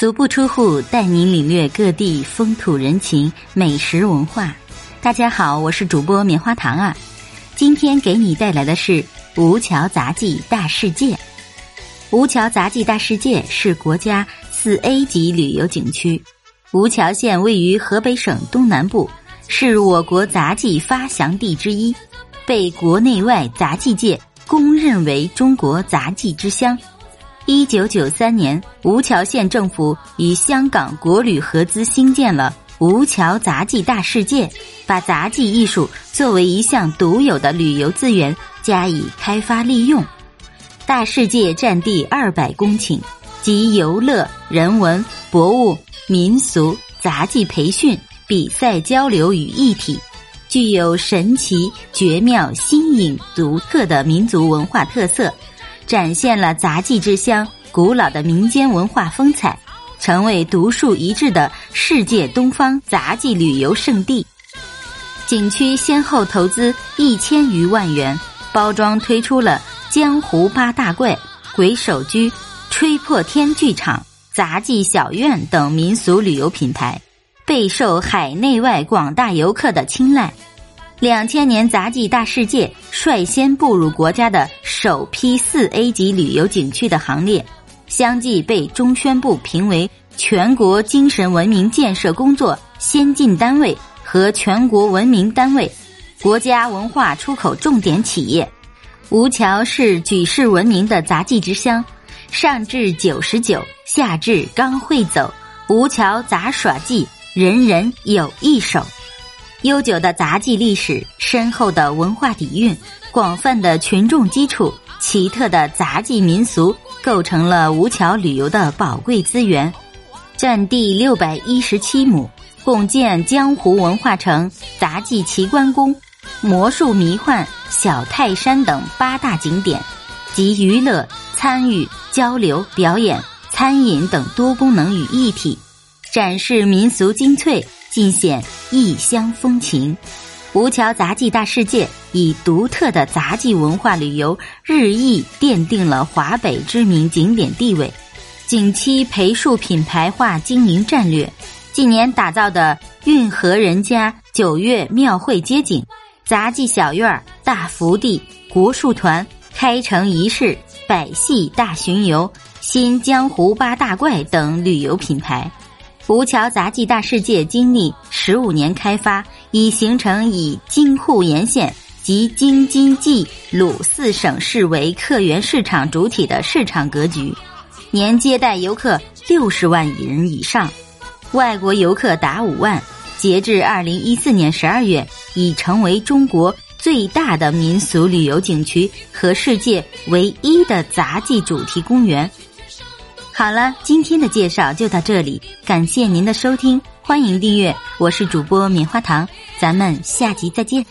足不出户，带您领略各地风土人情、美食文化。大家好，我是主播棉花糖啊。今天给你带来的是吴桥杂技大世界。吴桥杂技大世界是国家四 A 级旅游景区。吴桥县位于河北省东南部，是我国杂技发祥地之一，被国内外杂技界公认为中国杂技之乡。一九九三年，吴桥县政府与香港国旅合资兴建了吴桥杂技大世界，把杂技艺术作为一项独有的旅游资源加以开发利用。大世界占地二百公顷，集游乐、人文、博物、民俗、杂技培训、比赛交流于一体，具有神奇、绝妙、新颖、独特的民族文化特色。展现了杂技之乡古老的民间文化风采，成为独树一帜的世界东方杂技旅游胜地。景区先后投资一千余万元，包装推出了江湖八大怪、鬼手居、吹破天剧场、杂技小院等民俗旅游品牌，备受海内外广大游客的青睐。两千年杂技大世界率先步入国家的首批四 A 级旅游景区的行列，相继被中宣部评为全国精神文明建设工作先进单位和全国文明单位，国家文化出口重点企业。吴桥是举世闻名的杂技之乡，上至九十九，下至刚会走，吴桥杂耍技人人有一手。悠久的杂技历史、深厚的文化底蕴、广泛的群众基础、奇特的杂技民俗，构成了吴桥旅游的宝贵资源。占地六百一十七亩，共建江湖文化城、杂技奇观宫、魔术迷幻、小泰山等八大景点，集娱乐、参与、交流、表演、餐饮等多功能于一体，展示民俗精粹。尽显异乡风情，吴桥杂技大世界以独特的杂技文化旅游日益奠定了华北知名景点地位。景区培树品牌化经营战略，近年打造的运河人家九月庙会街景、杂技小院、大福地、国术团、开城仪式、百戏大巡游、新江湖八大怪等旅游品牌。吴桥杂技大世界经历十五年开发，已形成以京沪沿线及京津冀鲁四省市为客源市场主体的市场格局，年接待游客六十万人以上，外国游客达五万。截至二零一四年十二月，已成为中国最大的民俗旅游景区和世界唯一的杂技主题公园。好了，今天的介绍就到这里，感谢您的收听，欢迎订阅，我是主播棉花糖，咱们下集再见。